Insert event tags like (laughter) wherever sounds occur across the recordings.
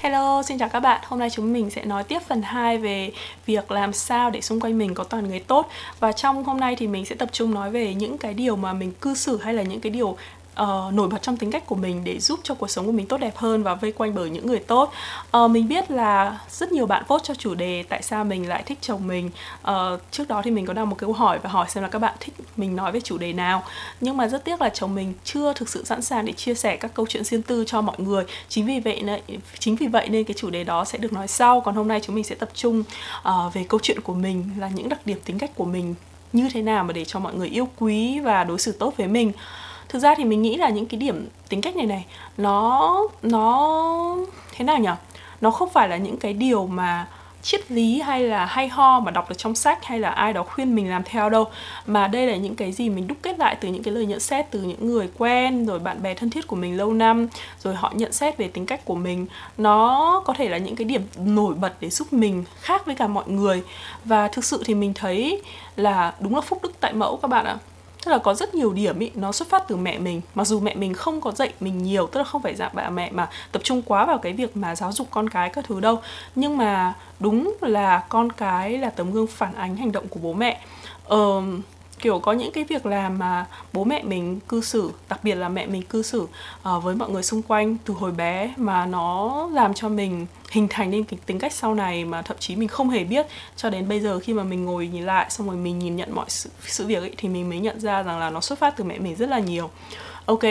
Hello, xin chào các bạn. Hôm nay chúng mình sẽ nói tiếp phần 2 về việc làm sao để xung quanh mình có toàn người tốt. Và trong hôm nay thì mình sẽ tập trung nói về những cái điều mà mình cư xử hay là những cái điều uh, nổi bật trong tính cách của mình để giúp cho cuộc sống của mình tốt đẹp hơn và vây quanh bởi những người tốt. Uh, mình biết là rất nhiều bạn vote cho chủ đề tại sao mình lại thích chồng mình. Uh, trước đó thì mình có đăng một câu hỏi và hỏi xem là các bạn thích mình nói về chủ đề nào. Nhưng mà rất tiếc là chồng mình chưa thực sự sẵn sàng để chia sẻ các câu chuyện riêng tư cho mọi người. Chính vì vậy nên chính vì vậy nên cái chủ đề đó sẽ được nói sau. Còn hôm nay chúng mình sẽ tập trung uh, về câu chuyện của mình là những đặc điểm tính cách của mình như thế nào mà để cho mọi người yêu quý và đối xử tốt với mình thực ra thì mình nghĩ là những cái điểm tính cách này này, nó nó thế nào nhỉ? Nó không phải là những cái điều mà triết lý hay là hay ho mà đọc được trong sách hay là ai đó khuyên mình làm theo đâu. Mà đây là những cái gì mình đúc kết lại từ những cái lời nhận xét từ những người quen, rồi bạn bè thân thiết của mình lâu năm, rồi họ nhận xét về tính cách của mình. Nó có thể là những cái điểm nổi bật để giúp mình khác với cả mọi người. Và thực sự thì mình thấy là đúng là phúc đức tại mẫu các bạn ạ tức là có rất nhiều điểm ý nó xuất phát từ mẹ mình. Mặc dù mẹ mình không có dạy mình nhiều tức là không phải dạng bà mẹ mà tập trung quá vào cái việc mà giáo dục con cái các thứ đâu. Nhưng mà đúng là con cái là tấm gương phản ánh hành động của bố mẹ. Uh, kiểu có những cái việc làm mà bố mẹ mình cư xử đặc biệt là mẹ mình cư xử uh, với mọi người xung quanh từ hồi bé mà nó làm cho mình hình thành nên cái tính cách sau này mà thậm chí mình không hề biết. Cho đến bây giờ khi mà mình ngồi nhìn lại xong rồi mình nhìn nhận mọi sự, sự việc ấy thì mình mới nhận ra rằng là nó xuất phát từ mẹ mình rất là nhiều. Ok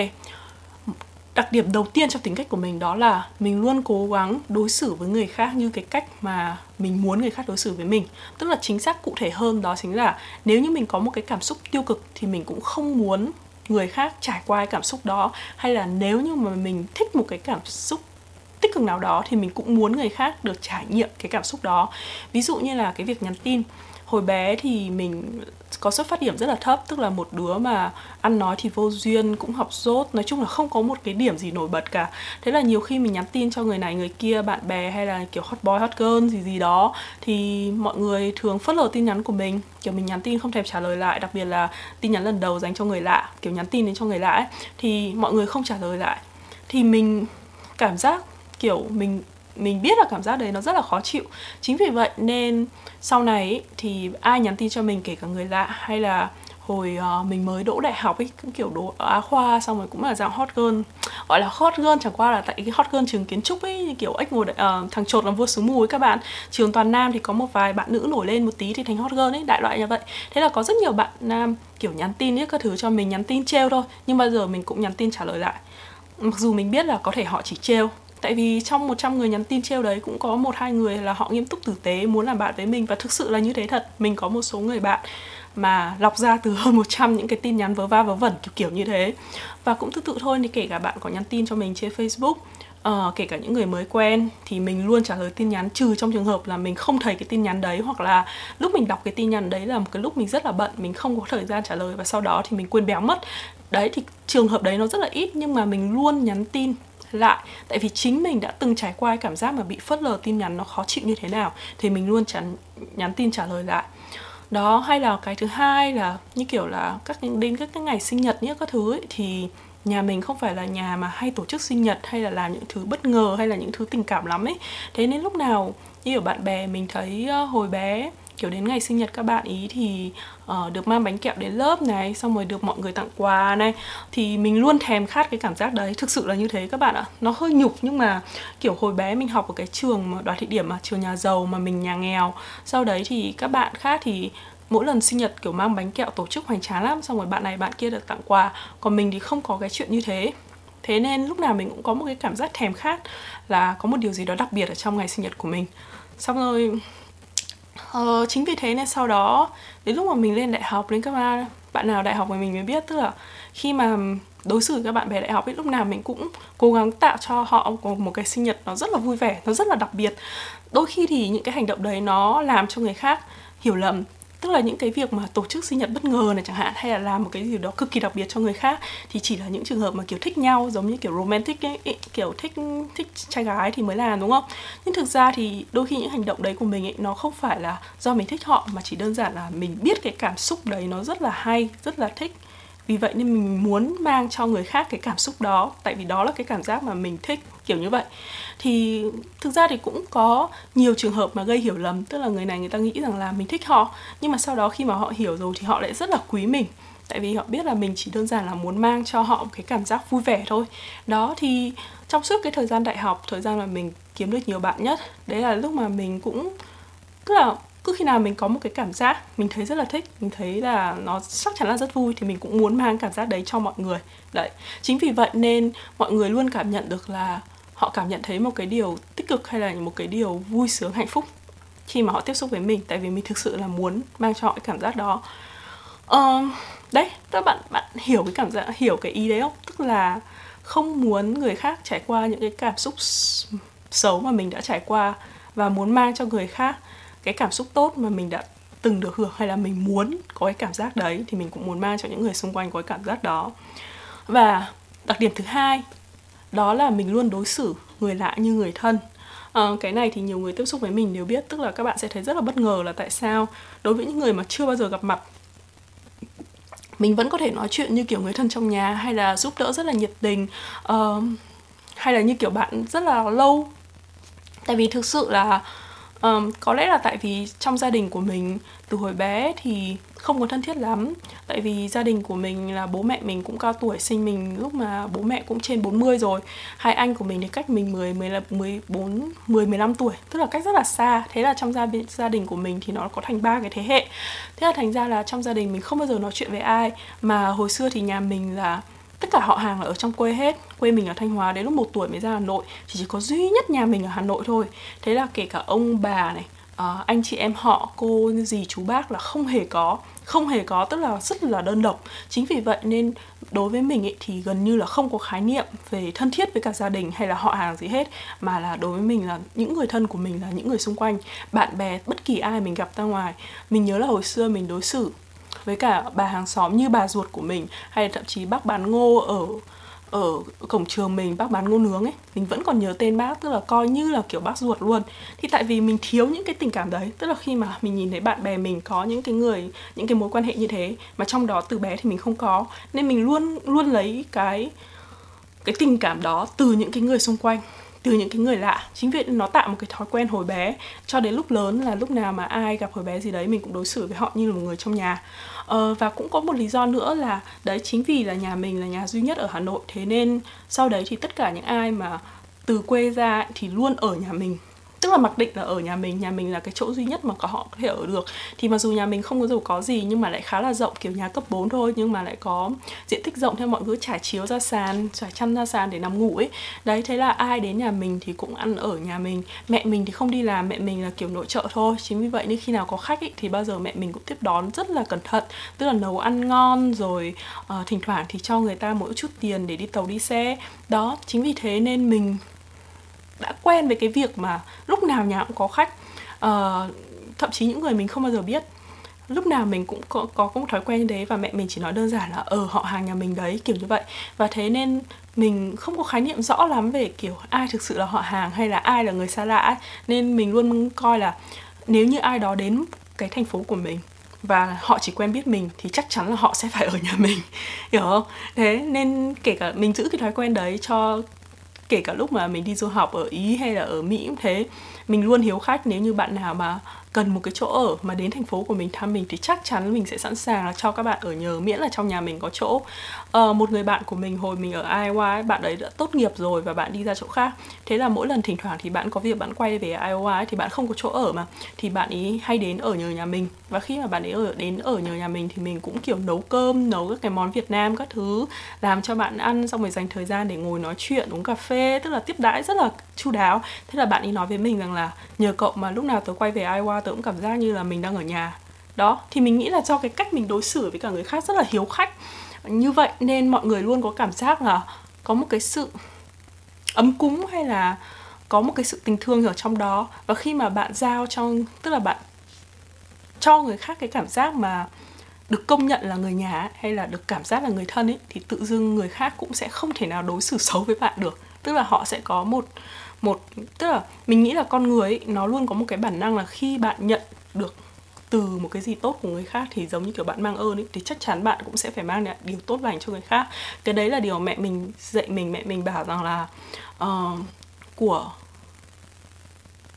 đặc điểm đầu tiên trong tính cách của mình đó là mình luôn cố gắng đối xử với người khác như cái cách mà mình muốn người khác đối xử với mình. Tức là chính xác cụ thể hơn đó chính là nếu như mình có một cái cảm xúc tiêu cực thì mình cũng không muốn người khác trải qua cái cảm xúc đó. Hay là nếu như mà mình thích một cái cảm xúc tích cực nào đó thì mình cũng muốn người khác được trải nghiệm cái cảm xúc đó. Ví dụ như là cái việc nhắn tin hồi bé thì mình có xuất phát điểm rất là thấp tức là một đứa mà ăn nói thì vô duyên cũng học dốt nói chung là không có một cái điểm gì nổi bật cả. Thế là nhiều khi mình nhắn tin cho người này người kia bạn bè hay là kiểu hot boy hot girl gì gì đó thì mọi người thường phớt lờ tin nhắn của mình. Kiểu mình nhắn tin không thèm trả lời lại đặc biệt là tin nhắn lần đầu dành cho người lạ kiểu nhắn tin đến cho người lạ ấy, thì mọi người không trả lời lại. Thì mình cảm giác kiểu mình mình biết là cảm giác đấy nó rất là khó chịu. Chính vì vậy nên sau này ý, thì ai nhắn tin cho mình kể cả người lạ hay là hồi uh, mình mới đỗ đại học ấy cũng kiểu đỗ á khoa xong rồi cũng là dạng hot girl gọi là hot girl chẳng qua là tại cái hot girl trường kiến trúc ấy kiểu ếch ngồi uh, thằng chột làm vua xứ mù ấy các bạn. Trường toàn nam thì có một vài bạn nữ nổi lên một tí thì thành hot girl ấy đại loại như vậy. Thế là có rất nhiều bạn nam kiểu nhắn tin ấy các thứ cho mình nhắn tin trêu thôi nhưng bao giờ mình cũng nhắn tin trả lời lại. Mặc dù mình biết là có thể họ chỉ trêu tại vì trong 100 người nhắn tin trêu đấy cũng có một hai người là họ nghiêm túc tử tế muốn làm bạn với mình. Và thực sự là như thế thật. Mình có một số người bạn mà lọc ra từ hơn 100 những cái tin nhắn vớ va vớ vẩn kiểu kiểu như thế. Và cũng tương tự thôi thì kể cả bạn có nhắn tin cho mình trên Facebook uh, kể cả những người mới quen thì mình luôn trả lời tin nhắn trừ trong trường hợp là mình không thấy cái tin nhắn đấy hoặc là lúc mình đọc cái tin nhắn đấy là một cái lúc mình rất là bận mình không có thời gian trả lời và sau đó thì mình quên béo mất. Đấy thì trường hợp đấy nó rất là ít nhưng mà mình luôn nhắn tin lại. Tại vì chính mình đã từng trải qua cái cảm giác mà bị phớt lờ tin nhắn nó khó chịu như thế nào thì mình luôn chắn nhắn tin trả lời lại. Đó hay là cái thứ hai là như kiểu là các đến các cái ngày sinh nhật nhé các thứ ấy, thì nhà mình không phải là nhà mà hay tổ chức sinh nhật hay là làm những thứ bất ngờ hay là những thứ tình cảm lắm ấy. Thế nên lúc nào như ở bạn bè mình thấy uh, hồi bé kiểu đến ngày sinh nhật các bạn ý thì uh, được mang bánh kẹo đến lớp này xong rồi được mọi người tặng quà này thì mình luôn thèm khát cái cảm giác đấy. Thực sự là như thế các bạn ạ. Nó hơi nhục nhưng mà kiểu hồi bé mình học ở cái trường mà đoạt thị điểm mà trường nhà giàu mà mình nhà nghèo. Sau đấy thì các bạn khác thì mỗi lần sinh nhật kiểu mang bánh kẹo tổ chức hoành tráng lắm xong rồi bạn này bạn kia được tặng quà. Còn mình thì không có cái chuyện như thế. Thế nên lúc nào mình cũng có một cái cảm giác thèm khát là có một điều gì đó đặc biệt ở trong ngày sinh nhật của mình. Xong rồi Ờ, chính vì thế nên sau đó đến lúc mà mình lên đại học đến các bạn bạn nào đại học mà mình mới biết tức là khi mà đối xử với các bạn bè đại học ấy lúc nào mình cũng cố gắng tạo cho họ một cái sinh nhật nó rất là vui vẻ nó rất là đặc biệt. Đôi khi thì những cái hành động đấy nó làm cho người khác hiểu lầm tức là những cái việc mà tổ chức sinh nhật bất ngờ này chẳng hạn hay là làm một cái gì đó cực kỳ đặc biệt cho người khác thì chỉ là những trường hợp mà kiểu thích nhau giống như kiểu romantic ấy, kiểu thích thích trai gái thì mới làm đúng không? Nhưng thực ra thì đôi khi những hành động đấy của mình ấy nó không phải là do mình thích họ mà chỉ đơn giản là mình biết cái cảm xúc đấy nó rất là hay rất là thích. Vì vậy nên mình muốn mang cho người khác cái cảm xúc đó tại vì đó là cái cảm giác mà mình thích kiểu như vậy. Thì thực ra thì cũng có nhiều trường hợp mà gây hiểu lầm, tức là người này người ta nghĩ rằng là mình thích họ, nhưng mà sau đó khi mà họ hiểu rồi thì họ lại rất là quý mình. Tại vì họ biết là mình chỉ đơn giản là muốn mang cho họ một cái cảm giác vui vẻ thôi. Đó, thì trong suốt cái thời gian đại học, thời gian mà mình kiếm được nhiều bạn nhất, đấy là lúc mà mình cũng, tức là cứ khi nào mình có một cái cảm giác mình thấy rất là thích, mình thấy là nó chắc chắn là rất vui, thì mình cũng muốn mang cảm giác đấy cho mọi người. Đấy, chính vì vậy nên mọi người luôn cảm nhận được là họ cảm nhận thấy một cái điều tích cực hay là một cái điều vui sướng hạnh phúc khi mà họ tiếp xúc với mình? Tại vì mình thực sự là muốn mang cho họ cái cảm giác đó. Uh, đấy các bạn bạn hiểu cái cảm giác hiểu cái ý đấy không? Tức là không muốn người khác trải qua những cái cảm xúc xấu mà mình đã trải qua và muốn mang cho người khác cái cảm xúc tốt mà mình đã từng được hưởng hay là mình muốn có cái cảm giác đấy thì mình cũng muốn mang cho những người xung quanh có cái cảm giác đó. Và đặc điểm thứ hai đó là mình luôn đối xử người lạ như người thân. À, cái này thì nhiều người tiếp xúc với mình đều biết tức là các bạn sẽ thấy rất là bất ngờ là tại sao đối với những người mà chưa bao giờ gặp mặt mình vẫn có thể nói chuyện như kiểu người thân trong nhà hay là giúp đỡ rất là nhiệt tình uh, hay là như kiểu bạn rất là lâu. Tại vì thực sự là um, có lẽ là tại vì trong gia đình của mình từ hồi bé thì không có thân thiết lắm. Tại vì gia đình của mình là bố mẹ mình cũng cao tuổi, sinh mình lúc mà bố mẹ cũng trên 40 rồi. Hai anh của mình thì cách mình 10 10 là 14 10 15 tuổi, tức là cách rất là xa. Thế là trong gia gia đình của mình thì nó có thành ba cái thế hệ. Thế là thành ra là trong gia đình mình không bao giờ nói chuyện với ai. Mà hồi xưa thì nhà mình là, tất cả họ hàng là ở trong quê hết. Quê mình ở thanh hóa đến lúc một tuổi mới ra hà nội. Thì chỉ có duy nhất nhà mình ở hà nội thôi. Thế là kể cả ông bà này uh, anh chị em họ cô gì chú bác là không hề có không hề có tức là rất là đơn độc. Chính vì vậy nên đối với mình ấy, thì gần như là không có khái niệm về thân thiết với cả gia đình hay là họ hàng gì hết mà là đối với mình là những người thân của mình là những người xung quanh. Bạn bè bất kỳ ai mình gặp ra ngoài mình nhớ là hồi xưa mình đối xử với cả bà hàng xóm như bà ruột của mình hay là thậm chí bác bán ngô ở ở cổng trường mình, bác bán ngô nướng ấy, mình vẫn còn nhớ tên bác, tức là coi như là kiểu bác ruột luôn. Thì tại vì mình thiếu những cái tình cảm đấy, tức là khi mà mình nhìn thấy bạn bè mình có những cái người, những cái mối quan hệ như thế, mà trong đó từ bé thì mình không có, nên mình luôn luôn lấy cái cái tình cảm đó từ những cái người xung quanh từ những cái người lạ. Chính vì nó tạo một cái thói quen hồi bé cho đến lúc lớn là lúc nào mà ai gặp hồi bé gì đấy mình cũng đối xử với họ như là một người trong nhà. Ờ, và cũng có một lý do nữa là đấy chính vì là nhà mình là nhà duy nhất ở hà nội thế nên sau đấy thì tất cả những ai mà từ quê ra thì luôn ở nhà mình tức là mặc định là ở nhà mình nhà mình là cái chỗ duy nhất mà có họ có thể ở được. Thì mặc dù nhà mình không có giàu có gì nhưng mà lại khá là rộng kiểu nhà cấp 4 thôi nhưng mà lại có diện tích rộng theo mọi thứ trải chiếu ra sàn trải chăn ra sàn để nằm ngủ ấy. Đấy thế là ai đến nhà mình thì cũng ăn ở nhà mình. Mẹ mình thì không đi làm mẹ mình là kiểu nội trợ thôi. Chính vì vậy nên khi nào có khách ấy, thì bao giờ mẹ mình cũng tiếp đón rất là cẩn thận. Tức là nấu ăn ngon rồi uh, thỉnh thoảng thì cho người ta mỗi chút tiền để đi tàu đi xe. Đó chính vì thế nên mình đã quen với cái việc mà lúc nào nhà cũng có khách. Uh, thậm chí những người mình không bao giờ biết. Lúc nào mình cũng có, có, một thói quen như thế và mẹ mình chỉ nói đơn giản là ờ họ hàng nhà mình đấy kiểu như vậy. Và thế nên mình không có khái niệm rõ lắm về kiểu ai thực sự là họ hàng hay là ai là người xa lạ ấy. nên mình luôn coi là nếu như ai đó đến cái thành phố của mình và họ chỉ quen biết mình thì chắc chắn là họ sẽ phải ở nhà mình. (laughs) Hiểu không? Thế nên kể cả mình giữ cái thói quen đấy cho kể cả lúc mà mình đi du học ở ý hay là ở mỹ cũng thế, mình luôn hiếu khách nếu như bạn nào mà cần một cái chỗ ở mà đến thành phố của mình thăm mình thì chắc chắn mình sẽ sẵn sàng là cho các bạn ở nhờ miễn là trong nhà mình có chỗ. Uh, một người bạn của mình hồi mình ở Iowa ấy, bạn ấy đã tốt nghiệp rồi và bạn đi ra chỗ khác. Thế là mỗi lần thỉnh thoảng thì bạn có việc bạn quay về Iowa ấy, thì bạn không có chỗ ở mà thì bạn ấy hay đến ở nhờ nhà mình. Và khi mà bạn ấy ở đến ở nhờ nhà mình thì mình cũng kiểu nấu cơm nấu các cái món Việt Nam các thứ làm cho bạn ăn xong rồi dành thời gian để ngồi nói chuyện uống cà phê tức là tiếp đãi rất là chu đáo. Thế là bạn ấy nói với mình rằng là nhờ cậu mà lúc nào tớ quay về Iowa tớ cũng cảm giác như là mình đang ở nhà. Đó, thì mình nghĩ là do cái cách mình đối xử với cả người khác rất là hiếu khách. Như vậy nên mọi người luôn có cảm giác là có một cái sự ấm cúng hay là có một cái sự tình thương ở trong đó. Và khi mà bạn giao trong, tức là bạn cho người khác cái cảm giác mà được công nhận là người nhà hay là được cảm giác là người thân ấy, thì tự dưng người khác cũng sẽ không thể nào đối xử xấu với bạn được. Tức là họ sẽ có một một tức là mình nghĩ là con người ấy, nó luôn có một cái bản năng là khi bạn nhận được từ một cái gì tốt của người khác thì giống như kiểu bạn mang ơn ấy thì chắc chắn bạn cũng sẽ phải mang lại điều tốt lành cho người khác. Cái đấy là điều mẹ mình dạy mình mẹ mình bảo rằng là uh, của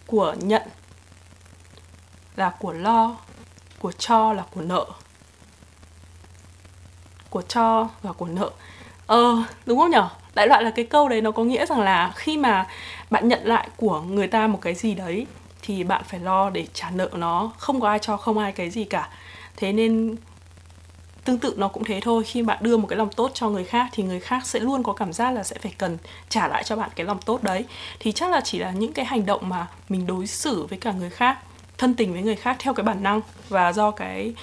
của nhận là của lo của cho là của nợ. Của cho và của nợ ờ đúng không nhở đại loại là cái câu đấy nó có nghĩa rằng là khi mà bạn nhận lại của người ta một cái gì đấy thì bạn phải lo để trả nợ nó. Không có ai cho không ai cái gì cả. Thế nên tương tự nó cũng thế thôi. Khi bạn đưa một cái lòng tốt cho người khác thì người khác sẽ luôn có cảm giác là sẽ phải cần trả lại cho bạn cái lòng tốt đấy. Thì chắc là chỉ là những cái hành động mà mình đối xử với cả người khác thân tình với người khác theo cái bản năng và do cái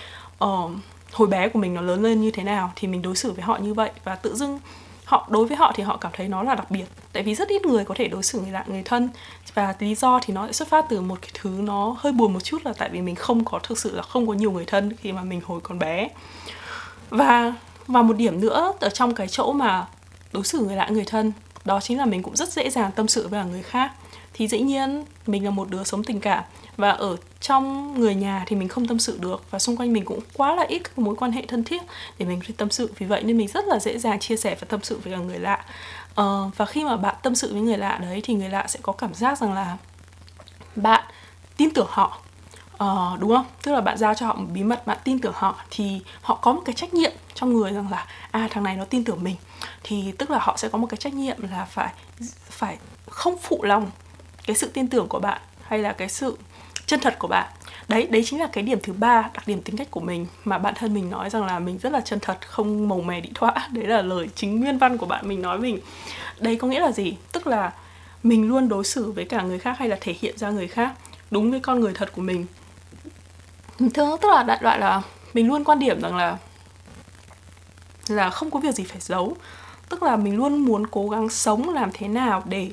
uh, hồi bé của mình nó lớn lên như thế nào thì mình đối xử với họ như vậy và tự dưng họ, đối với họ thì họ cảm thấy nó là đặc biệt. Tại vì rất ít người có thể đối xử người lạ người thân và lý do thì nó sẽ xuất phát từ một cái thứ nó hơi buồn một chút là tại vì mình không có thực sự là không có nhiều người thân khi mà mình hồi còn bé. Và và một điểm nữa ở trong cái chỗ mà đối xử người lạ người thân, đó chính là mình cũng rất dễ dàng tâm sự với người khác. Thì dĩ nhiên mình là một đứa sống tình cảm và ở trong người nhà thì mình không tâm sự được. Và xung quanh mình cũng quá là ít các mối quan hệ thân thiết để mình có thể tâm sự. Vì vậy nên mình rất là dễ dàng chia sẻ và tâm sự với cả người lạ. Ờ, và khi mà bạn tâm sự với người lạ đấy thì người lạ sẽ có cảm giác rằng là bạn tin tưởng họ. Uh, đúng không? Tức là bạn giao cho họ một bí mật bạn tin tưởng họ thì họ có một cái trách nhiệm trong người rằng là à thằng này nó tin tưởng mình. Thì tức là họ sẽ có một cái trách nhiệm là phải phải không phụ lòng cái sự tin tưởng của bạn hay là cái sự chân thật của bạn. Đấy đấy chính là cái điểm thứ ba, đặc điểm tính cách của mình, mà bản thân mình nói rằng là mình rất là chân thật, không màu mè đĩ thoã (laughs) đấy là lời chính nguyên văn của bạn mình nói mình. Đấy có nghĩa là gì? Tức là mình luôn đối xử với cả người khác hay là thể hiện ra người khác đúng với con người thật của mình. Thường tức là đại loại là mình luôn quan điểm rằng là là không có việc gì phải giấu. Tức là mình luôn muốn cố gắng sống làm thế nào để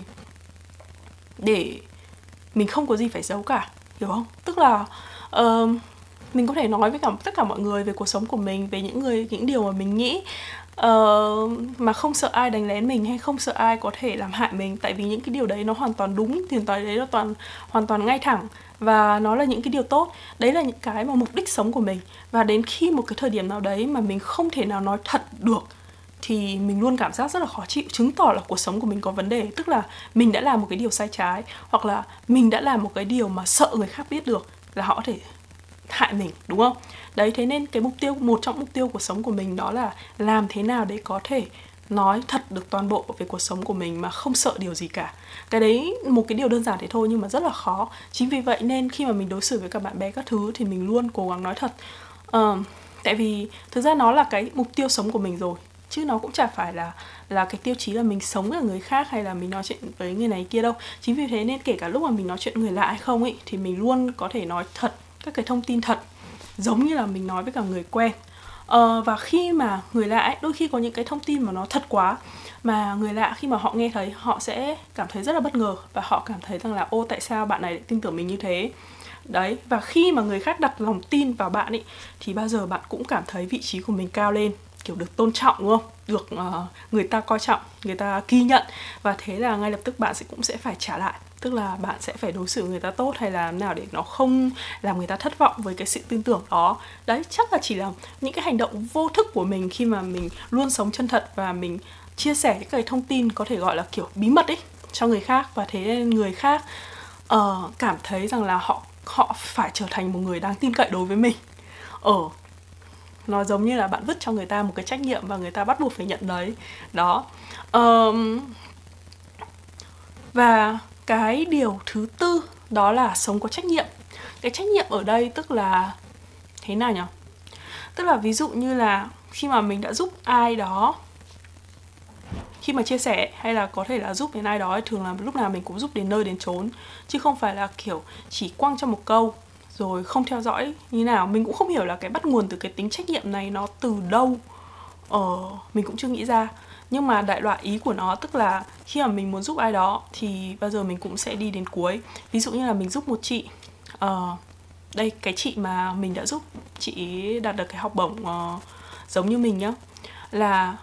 để mình không có gì phải giấu cả hiểu không? Tức là uh, mình có thể nói với cả tất cả mọi người về cuộc sống của mình về những người những điều mà mình nghĩ uh, mà không sợ ai đánh lén mình hay không sợ ai có thể làm hại mình. Tại vì những cái điều đấy nó hoàn toàn đúng tiền toàn đấy nó toàn hoàn toàn ngay thẳng và nó là những cái điều tốt. Đấy là những cái mà mục đích sống của mình. Và đến khi một cái thời điểm nào đấy mà mình không thể nào nói thật được thì mình luôn cảm giác rất là khó chịu chứng tỏ là cuộc sống của mình có vấn đề. Tức là mình đã làm một cái điều sai trái hoặc là mình đã làm một cái điều mà sợ người khác biết được là họ có thể hại mình đúng không? Đấy thế nên cái mục tiêu một trong mục tiêu cuộc sống của mình đó là làm thế nào để có thể nói thật được toàn bộ về cuộc sống của mình mà không sợ điều gì cả. Cái đấy một cái điều đơn giản thế thôi nhưng mà rất là khó. Chính vì vậy nên khi mà mình đối xử với các bạn bè các thứ thì mình luôn cố gắng nói thật. Uh, tại vì thực ra nó là cái mục tiêu sống của mình rồi chứ nó cũng chả phải là là cái tiêu chí là mình sống với người khác hay là mình nói chuyện với người này kia đâu. Chính vì thế nên kể cả lúc mà mình nói chuyện người lạ hay không ấy thì mình luôn có thể nói thật các cái thông tin thật giống như là mình nói với cả người quen. Ờ, và khi mà người lạ ấy, đôi khi có những cái thông tin mà nó thật quá mà người lạ khi mà họ nghe thấy họ sẽ cảm thấy rất là bất ngờ và họ cảm thấy rằng là ô tại sao bạn này lại tin tưởng mình như thế? Đấy và khi mà người khác đặt lòng tin vào bạn ấy thì bao giờ bạn cũng cảm thấy vị trí của mình cao lên kiểu được tôn trọng đúng không? Được uh, người ta coi trọng người ta ghi nhận. Và thế là ngay lập tức bạn sẽ cũng sẽ phải trả lại. Tức là bạn sẽ phải đối xử người ta tốt hay là nào để nó không làm người ta thất vọng với cái sự tin tưởng đó. Đấy chắc là chỉ là những cái hành động vô thức của mình khi mà mình luôn sống chân thật và mình chia sẻ những cái thông tin có thể gọi là kiểu bí mật ấy cho người khác. Và thế nên người khác uh, cảm thấy rằng là họ họ phải trở thành một người đáng tin cậy đối với mình. Ở nó giống như là bạn vứt cho người ta một cái trách nhiệm và người ta bắt buộc phải nhận đấy đó. Um, và cái điều thứ tư đó là sống có trách nhiệm. Cái trách nhiệm ở đây tức là thế nào nhỉ? Tức là ví dụ như là khi mà mình đã giúp ai đó khi mà chia sẻ hay là có thể là giúp đến ai đó thường là lúc nào mình cũng giúp đến nơi đến chốn chứ không phải là kiểu chỉ quăng cho một câu rồi không theo dõi như nào. Mình cũng không hiểu là cái bắt nguồn từ cái tính trách nhiệm này nó từ đâu. Ờ mình cũng chưa nghĩ ra. Nhưng mà đại loại ý của nó tức là khi mà mình muốn giúp ai đó thì bao giờ mình cũng sẽ đi đến cuối. Ví dụ như là mình giúp một chị ờ, đây cái chị mà mình đã giúp chị đạt được cái học bổng uh, giống như mình nhá là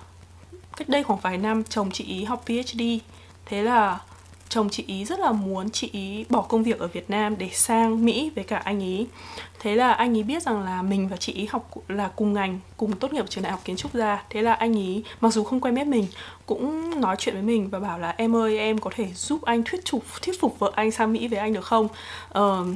cách đây khoảng vài năm chồng chị ý học PhD thế là chồng chị ý rất là muốn chị ý bỏ công việc ở Việt Nam để sang Mỹ với cả anh ý. Thế là anh ý biết rằng là mình và chị ý học là cùng ngành cùng tốt nghiệp trường đại học kiến trúc ra. Thế là anh ý mặc dù không quen biết mình cũng nói chuyện với mình và bảo là em ơi em có thể giúp anh thuyết phục thuyết phục vợ anh sang Mỹ với anh được không? Uh,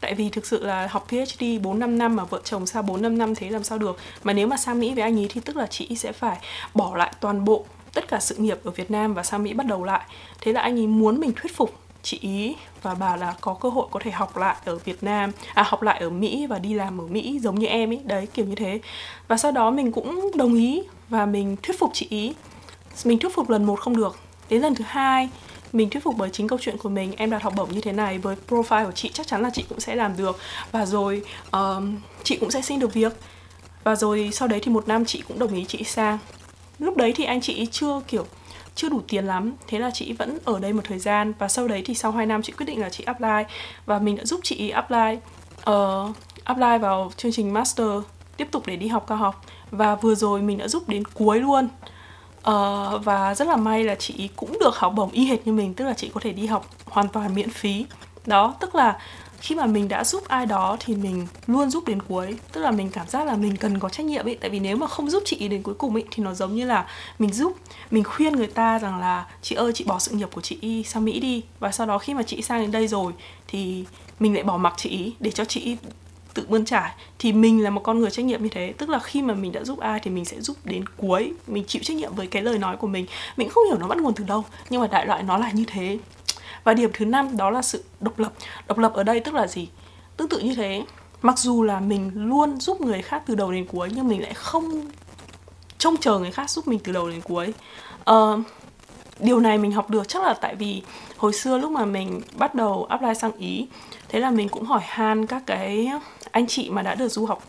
tại vì thực sự là học PhD 4 5 năm mà vợ chồng xa 4 5 năm thế làm sao được? Mà nếu mà sang Mỹ với anh ấy thì tức là chị sẽ phải bỏ lại toàn bộ tất cả sự nghiệp ở Việt Nam và sang Mỹ bắt đầu lại. Thế là anh ấy muốn mình thuyết phục chị ý và bảo là có cơ hội có thể học lại ở Việt Nam à học lại ở Mỹ và đi làm ở Mỹ giống như em ấy đấy kiểu như thế. Và sau đó mình cũng đồng ý và mình thuyết phục chị ý. Mình thuyết phục lần một không được. Đến lần thứ hai mình thuyết phục bởi chính câu chuyện của mình em đạt học bổng như thế này với profile của chị chắc chắn là chị cũng sẽ làm được. Và rồi um, chị cũng sẽ xin được việc. Và rồi sau đấy thì một năm chị cũng đồng ý chị sang lúc đấy thì anh chị chưa kiểu chưa đủ tiền lắm. Thế là chị vẫn ở đây một thời gian và sau đấy thì sau 2 năm chị quyết định là chị apply và mình đã giúp chị apply uh, apply vào chương trình master tiếp tục để đi học cao học. Và vừa rồi mình đã giúp đến cuối luôn. Uh, và rất là may là chị cũng được học bổng y hệt như mình tức là chị có thể đi học hoàn toàn miễn phí. Đó tức là khi mà mình đã giúp ai đó thì mình luôn giúp đến cuối. Tức là mình cảm giác là mình cần có trách nhiệm ấy. Tại vì nếu mà không giúp chị đến cuối cùng ấy, thì nó giống như là mình giúp, mình khuyên người ta rằng là, chị ơi, chị bỏ sự nghiệp của chị sang mỹ đi. Và sau đó khi mà chị sang đến đây rồi, thì mình lại bỏ mặc chị để cho chị tự bươn trải. Thì mình là một con người trách nhiệm như thế. Tức là khi mà mình đã giúp ai thì mình sẽ giúp đến cuối. Mình chịu trách nhiệm với cái lời nói của mình. Mình không hiểu nó bắt nguồn từ đâu, nhưng mà đại loại nó là như thế và điểm thứ năm đó là sự độc lập. Độc lập ở đây tức là gì? Tương tự như thế mặc dù là mình luôn giúp người khác từ đầu đến cuối nhưng mình lại không trông chờ người khác giúp mình từ đầu đến cuối. Uh, điều này mình học được chắc là tại vì hồi xưa lúc mà mình bắt đầu apply sang ý thế là mình cũng hỏi han các cái anh chị mà đã được du học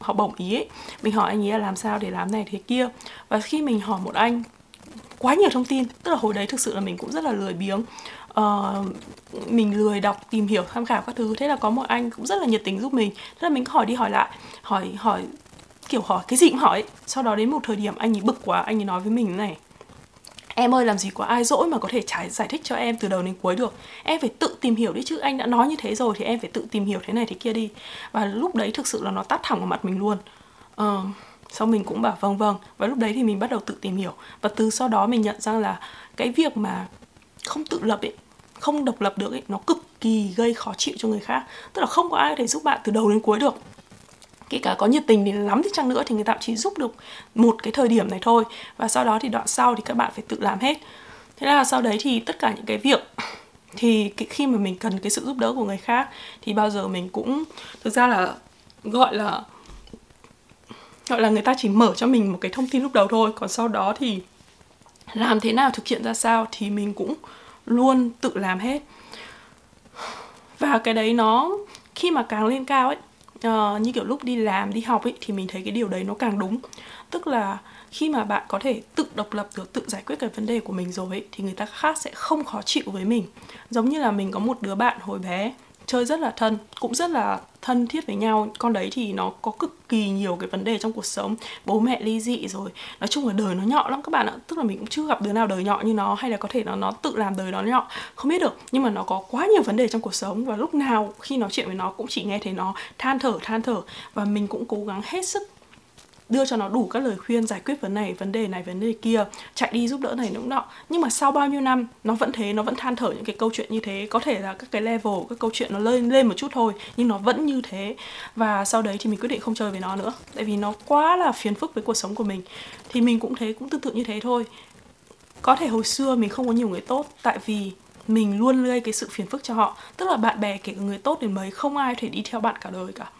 học bổng ý ấy. Mình hỏi anh ấy là làm sao để làm này thế kia. Và khi mình hỏi một anh quá nhiều thông tin. Tức là hồi đấy thực sự là mình cũng rất là lười biếng uh, mình lười đọc tìm hiểu tham khảo các thứ. Thế là có một anh cũng rất là nhiệt tình giúp mình. Thế là mình hỏi đi hỏi lại hỏi hỏi kiểu hỏi cái gì cũng hỏi sau đó đến một thời điểm anh ấy bực quá anh ấy nói với mình này. Em ơi làm gì có ai dỗi mà có thể trải giải thích cho em từ đầu đến cuối được? Em phải tự tìm hiểu đi chứ anh đã nói như thế rồi thì em phải tự tìm hiểu thế này thế kia đi. Và lúc đấy thực sự là nó tắt thẳng vào mặt mình luôn. Uh, sau mình cũng bảo vâng vâng. Và lúc đấy thì mình bắt đầu tự tìm hiểu. Và từ sau đó mình nhận ra là cái việc mà không tự lập ấy không độc lập được ấy, nó cực kỳ gây khó chịu cho người khác. Tức là không có ai có thể giúp bạn từ đầu đến cuối được. Kể cả có nhiệt tình thì lắm thì chăng nữa thì người ta chỉ giúp được một cái thời điểm này thôi. Và sau đó thì đoạn sau thì các bạn phải tự làm hết. Thế là sau đấy thì tất cả những cái việc (coughs) thì khi mà mình cần cái sự giúp đỡ của người khác thì bao giờ mình cũng, thực ra là gọi là gọi là người ta chỉ mở cho mình một cái thông tin lúc đầu thôi. Còn sau đó thì làm thế nào thực hiện ra sao thì mình cũng luôn tự làm hết. Và cái đấy nó khi mà càng lên cao ấy uh, như kiểu lúc đi làm đi học ấy thì mình thấy cái điều đấy nó càng đúng. Tức là khi mà bạn có thể tự độc lập được tự giải quyết cái vấn đề của mình rồi ấy, thì người ta khác sẽ không khó chịu với mình. Giống như là mình có một đứa bạn hồi bé chơi rất là thân, cũng rất là thân thiết với nhau. Con đấy thì nó có cực kỳ nhiều cái vấn đề trong cuộc sống. Bố mẹ ly dị rồi, nói chung là đời nó nhọ lắm các bạn ạ. Tức là mình cũng chưa gặp đứa nào đời nhọ như nó, hay là có thể nó nó tự làm đời nó nhọ, không biết được. Nhưng mà nó có quá nhiều vấn đề trong cuộc sống và lúc nào khi nói chuyện với nó cũng chỉ nghe thấy nó than thở than thở. Và mình cũng cố gắng hết sức đưa cho nó đủ các lời khuyên giải quyết vấn này, vấn đề này, vấn đề kia, chạy đi giúp đỡ này nũng nọ. Nhưng mà sau bao nhiêu năm, nó vẫn thế, nó vẫn than thở những cái câu chuyện như thế. Có thể là các cái level, các câu chuyện nó lên lên một chút thôi, nhưng nó vẫn như thế. Và sau đấy thì mình quyết định không chơi với nó nữa. Tại vì nó quá là phiền phức với cuộc sống của mình. Thì mình cũng thế, cũng tương tự như thế thôi. Có thể hồi xưa mình không có nhiều người tốt, tại vì mình luôn gây cái sự phiền phức cho họ. Tức là bạn bè, kể cả người tốt đến mấy, không ai thể đi theo bạn cả đời cả.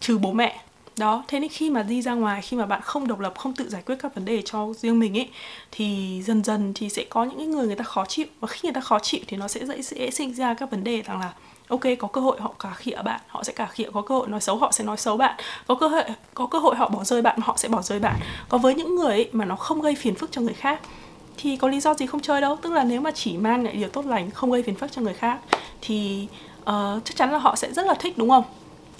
Trừ bố mẹ đó thế nên khi mà đi ra ngoài khi mà bạn không độc lập không tự giải quyết các vấn đề cho riêng mình ấy thì dần dần thì sẽ có những người người ta khó chịu. Và khi người ta khó chịu thì nó sẽ dễ, dễ sinh ra các vấn đề rằng là ok có cơ hội họ cả khịa bạn họ sẽ cả khịa có cơ hội nói xấu họ sẽ nói xấu bạn. Có cơ hội có cơ hội họ bỏ rơi bạn họ sẽ bỏ rơi bạn. Có với những người ấy mà nó không gây phiền phức cho người khác thì có lý do gì không chơi đâu. Tức là nếu mà chỉ mang lại điều tốt lành không gây phiền phức cho người khác thì uh, chắc chắn là họ sẽ rất là thích đúng không?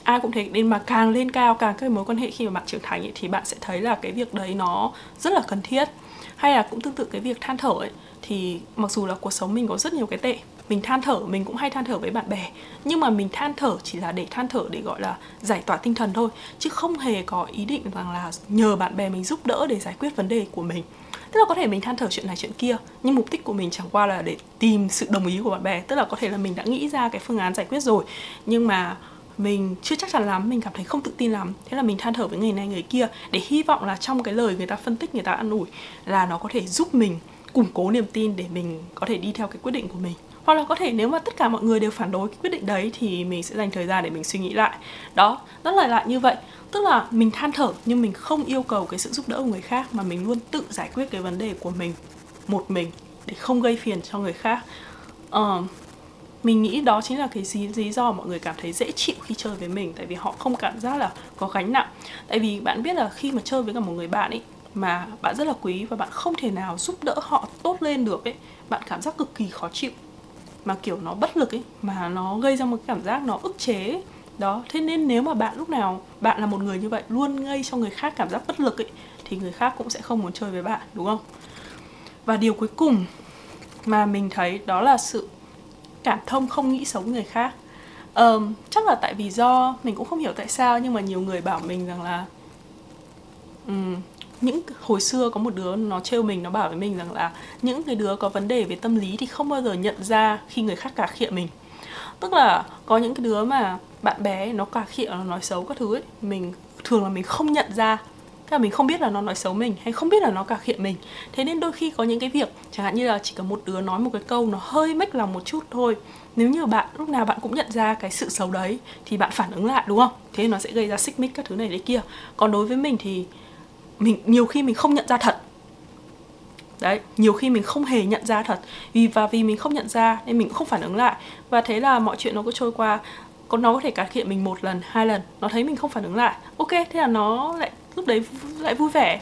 Ai cũng thế nên mà càng lên cao càng các mối quan hệ khi mà bạn trưởng thành ấy, thì bạn sẽ thấy là cái việc đấy nó rất là cần thiết. Hay là cũng tương tự cái việc than thở ấy thì mặc dù là cuộc sống mình có rất nhiều cái tệ mình than thở mình cũng hay than thở với bạn bè nhưng mà mình than thở chỉ là để than thở để gọi là giải tỏa tinh thần thôi chứ không hề có ý định rằng là nhờ bạn bè mình giúp đỡ để giải quyết vấn đề của mình. Tức là có thể mình than thở chuyện này chuyện kia nhưng mục đích của mình chẳng qua là để tìm sự đồng ý của bạn bè tức là có thể là mình đã nghĩ ra cái phương án giải quyết rồi nhưng mà mình chưa chắc chắn lắm mình cảm thấy không tự tin lắm. Thế là mình than thở với người này người kia để hy vọng là trong cái lời người ta phân tích người ta ăn ủi là nó có thể giúp mình củng cố niềm tin để mình có thể đi theo cái quyết định của mình. Hoặc là có thể nếu mà tất cả mọi người đều phản đối cái quyết định đấy thì mình sẽ dành thời gian để mình suy nghĩ lại. Đó rất là lại như vậy. Tức là mình than thở nhưng mình không yêu cầu cái sự giúp đỡ của người khác mà mình luôn tự giải quyết cái vấn đề của mình một mình để không gây phiền cho người khác. Uh, mình nghĩ đó chính là cái lý, lý do mọi người cảm thấy dễ chịu khi chơi với mình tại vì họ không cảm giác là có gánh nặng. Tại vì bạn biết là khi mà chơi với cả một người bạn ấy mà bạn rất là quý và bạn không thể nào giúp đỡ họ tốt lên được ấy bạn cảm giác cực kỳ khó chịu. Mà kiểu nó bất lực ấy mà nó gây ra một cảm giác nó ức chế ấy. đó thế nên nếu mà bạn lúc nào bạn là một người như vậy luôn gây cho người khác cảm giác bất lực ấy thì người khác cũng sẽ không muốn chơi với bạn đúng không? Và điều cuối cùng mà mình thấy đó là sự cảm thông không nghĩ xấu người khác. Um, chắc là tại vì do mình cũng không hiểu tại sao nhưng mà nhiều người bảo mình rằng là um, những hồi xưa có một đứa nó trêu mình nó bảo với mình rằng là những cái đứa có vấn đề về tâm lý thì không bao giờ nhận ra khi người khác cà khịa mình. Tức là có những cái đứa mà bạn bè nó cà khịa nó nói xấu các thứ ấy mình thường là mình không nhận ra Thế là mình không biết là nó nói xấu mình hay không biết là nó cà khịa mình. Thế nên đôi khi có những cái việc, Chẳng hạn như là chỉ có một đứa nói một cái câu nó hơi mách lòng một chút thôi, Nếu như bạn, lúc nào bạn cũng nhận ra cái sự xấu đấy Thì bạn phản ứng lại, đúng không? Thế nó sẽ gây ra xích mích các thứ này đấy kia. Còn đối với mình thì mình, nhiều khi mình không nhận ra thật. Đấy, nhiều khi mình không hề nhận ra thật. Vì, và vì mình không nhận ra nên mình cũng không phản ứng lại. Và thế là mọi chuyện nó cứ trôi qua. Còn nó có thể cải thiện mình một lần, hai lần, nó thấy mình không phản ứng lại. Ok, thế là nó lại lúc đấy lại vui vẻ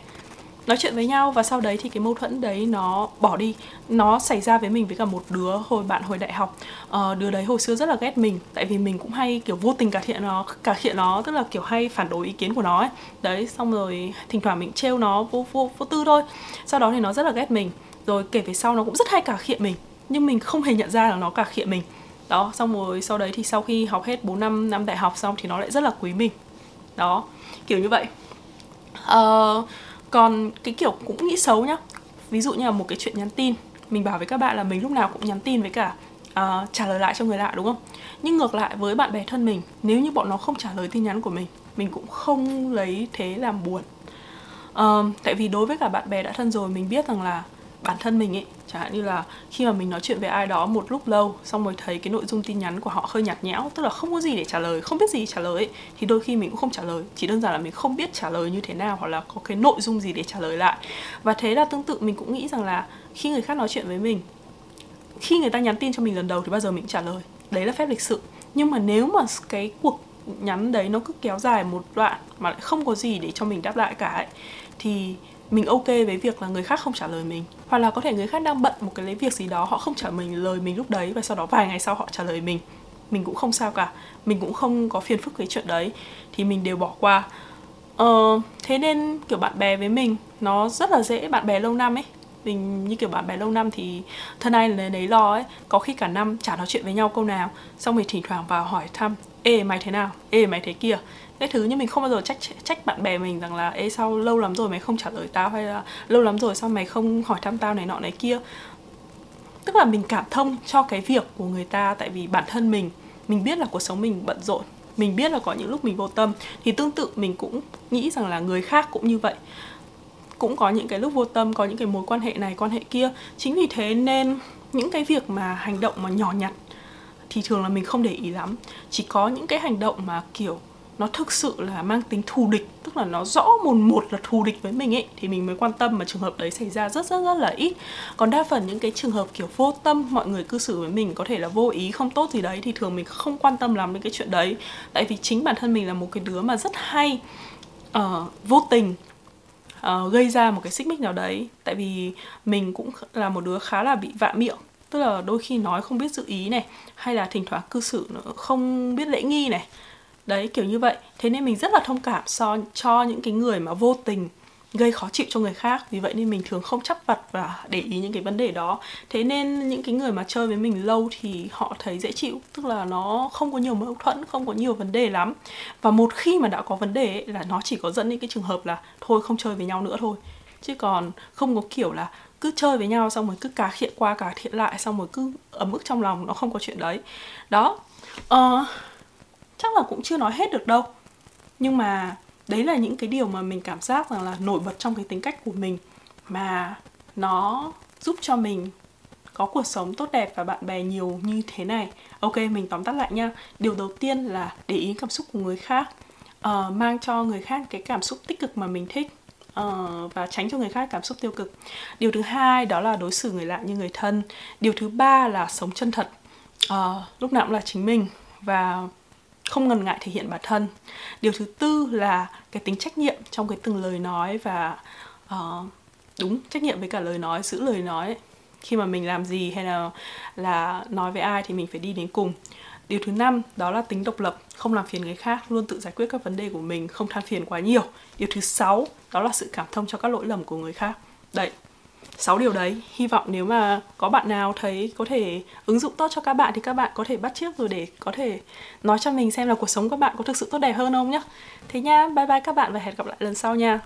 nói chuyện với nhau và sau đấy thì cái mâu thuẫn đấy nó bỏ đi. Nó xảy ra với mình với cả một đứa hồi bạn hồi đại học. Uh, đứa đấy hồi xưa rất là ghét mình tại vì mình cũng hay kiểu vô tình cà thiện nó cà thiện nó tức là kiểu hay phản đối ý kiến của nó ấy. Đấy xong rồi thỉnh thoảng mình trêu nó vô vô vô tư thôi. Sau đó thì nó rất là ghét mình. Rồi kể về sau nó cũng rất hay cà khịa mình nhưng mình không hề nhận ra là nó cà khịa mình. Đó xong rồi sau đấy thì sau khi học hết 4 năm năm đại học xong thì nó lại rất là quý mình. Đó kiểu như vậy uh, còn cái kiểu cũng nghĩ xấu nhá. Ví dụ như là một cái chuyện nhắn tin. Mình bảo với các bạn là mình lúc nào cũng nhắn tin với cả uh, trả lời lại cho người lạ đúng không? Nhưng ngược lại với bạn bè thân mình nếu như bọn nó không trả lời tin nhắn của mình mình cũng không lấy thế làm buồn. Uh, tại vì đối với cả bạn bè đã thân rồi mình biết rằng là bản thân mình ấy chẳng hạn như là khi mà mình nói chuyện với ai đó một lúc lâu xong rồi thấy cái nội dung tin nhắn của họ hơi nhạt nhẽo tức là không có gì để trả lời không biết gì trả lời ấy, thì đôi khi mình cũng không trả lời. Chỉ đơn giản là mình không biết trả lời như thế nào hoặc là có cái nội dung gì để trả lời lại. Và thế là tương tự mình cũng nghĩ rằng là khi người khác nói chuyện với mình khi người ta nhắn tin cho mình lần đầu thì bao giờ mình cũng trả lời. Đấy là phép lịch sự. Nhưng mà nếu mà cái cuộc nhắn đấy nó cứ kéo dài một đoạn mà lại không có gì để cho mình đáp lại cả ấy, thì mình ok với việc là người khác không trả lời mình. Hoặc là có thể người khác đang bận một cái lấy việc gì đó họ không trả mình lời mình lúc đấy và sau đó vài ngày sau họ trả lời mình. Mình cũng không sao cả. Mình cũng không có phiền phức cái chuyện đấy. Thì mình đều bỏ qua. Ờ, thế nên kiểu bạn bè với mình nó rất là dễ bạn bè lâu năm ấy. Mình như kiểu bạn bè lâu năm thì thân ai là đấy lo ấy. Có khi cả năm chả nói chuyện với nhau câu nào. Xong rồi thỉnh thoảng vào hỏi thăm ê mày thế nào? Ê mày thế kia? Cái thứ nhưng mình không bao giờ trách trách bạn bè mình rằng là, ê, sao lâu lắm rồi mày không trả lời tao hay là lâu lắm rồi sao mày không hỏi thăm tao này nọ này kia? Tức là mình cảm thông cho cái việc của người ta tại vì bản thân mình mình biết là cuộc sống mình bận rộn, mình biết là có những lúc mình vô tâm. Thì tương tự mình cũng nghĩ rằng là người khác cũng như vậy. Cũng có những cái lúc vô tâm, có những cái mối quan hệ này, quan hệ kia. Chính vì thế nên những cái việc mà hành động mà nhỏ nhặt thì thường là mình không để ý lắm. Chỉ có những cái hành động mà, kiểu nó thực sự là mang tính thù địch tức là nó rõ mồn một là thù địch với mình ấy thì mình mới quan tâm mà trường hợp đấy xảy ra rất rất rất là ít. Còn đa phần những cái trường hợp kiểu vô tâm mọi người cư xử với mình có thể là vô ý không tốt gì đấy thì thường mình không quan tâm lắm đến cái chuyện đấy. Tại vì chính bản thân mình là một cái đứa mà rất hay uh, vô tình uh, gây ra một cái xích mích nào đấy. Tại vì mình cũng là một đứa khá là bị vạ miệng tức là đôi khi nói không biết dự ý này hay là thỉnh thoảng cư xử không biết lễ nghi này đấy kiểu như vậy. Thế nên mình rất là thông cảm so cho những cái người mà vô tình gây khó chịu cho người khác. Vì vậy nên mình thường không chấp vặt và để ý những cái vấn đề đó. Thế nên những cái người mà chơi với mình lâu thì họ thấy dễ chịu. Tức là nó không có nhiều mâu thuẫn không có nhiều vấn đề lắm. Và một khi mà đã có vấn đề ấy, là nó chỉ có dẫn đến cái trường hợp là thôi không chơi với nhau nữa thôi. Chứ còn không có kiểu là cứ chơi với nhau xong rồi cứ cá thiện qua cá thiện lại xong rồi cứ ấm ức trong lòng nó không có chuyện đấy. Đó. Uh, chắc là cũng chưa nói hết được đâu. Nhưng mà đấy là những cái điều mà mình cảm giác rằng là nổi bật trong cái tính cách của mình. Mà nó giúp cho mình có cuộc sống tốt đẹp và bạn bè nhiều như thế này. Ok mình tóm tắt lại nha. Điều đầu tiên là để ý cảm xúc của người khác. Uh, mang cho người khác cái cảm xúc tích cực mà mình thích. Uh, và tránh cho người khác cảm xúc tiêu cực. Điều thứ hai đó là đối xử người lạ như người thân. Điều thứ ba là sống chân thật. Uh, lúc nào cũng là chính mình. Và không ngần ngại thể hiện bản thân. Điều thứ tư là cái tính trách nhiệm trong cái từng lời nói và uh, đúng trách nhiệm với cả lời nói giữ lời nói khi mà mình làm gì hay là là nói với ai thì mình phải đi đến cùng. Điều thứ năm đó là tính độc lập không làm phiền người khác luôn tự giải quyết các vấn đề của mình không than phiền quá nhiều. Điều thứ sáu đó là sự cảm thông cho các lỗi lầm của người khác. Đấy 6 điều đấy. Hy vọng nếu mà có bạn nào thấy có thể ứng dụng tốt cho các bạn thì các bạn có thể bắt chước rồi để có thể nói cho mình xem là cuộc sống của các bạn có thực sự tốt đẹp hơn không nhé thế nha, bye bye các bạn và hẹn gặp lại lần sau nha.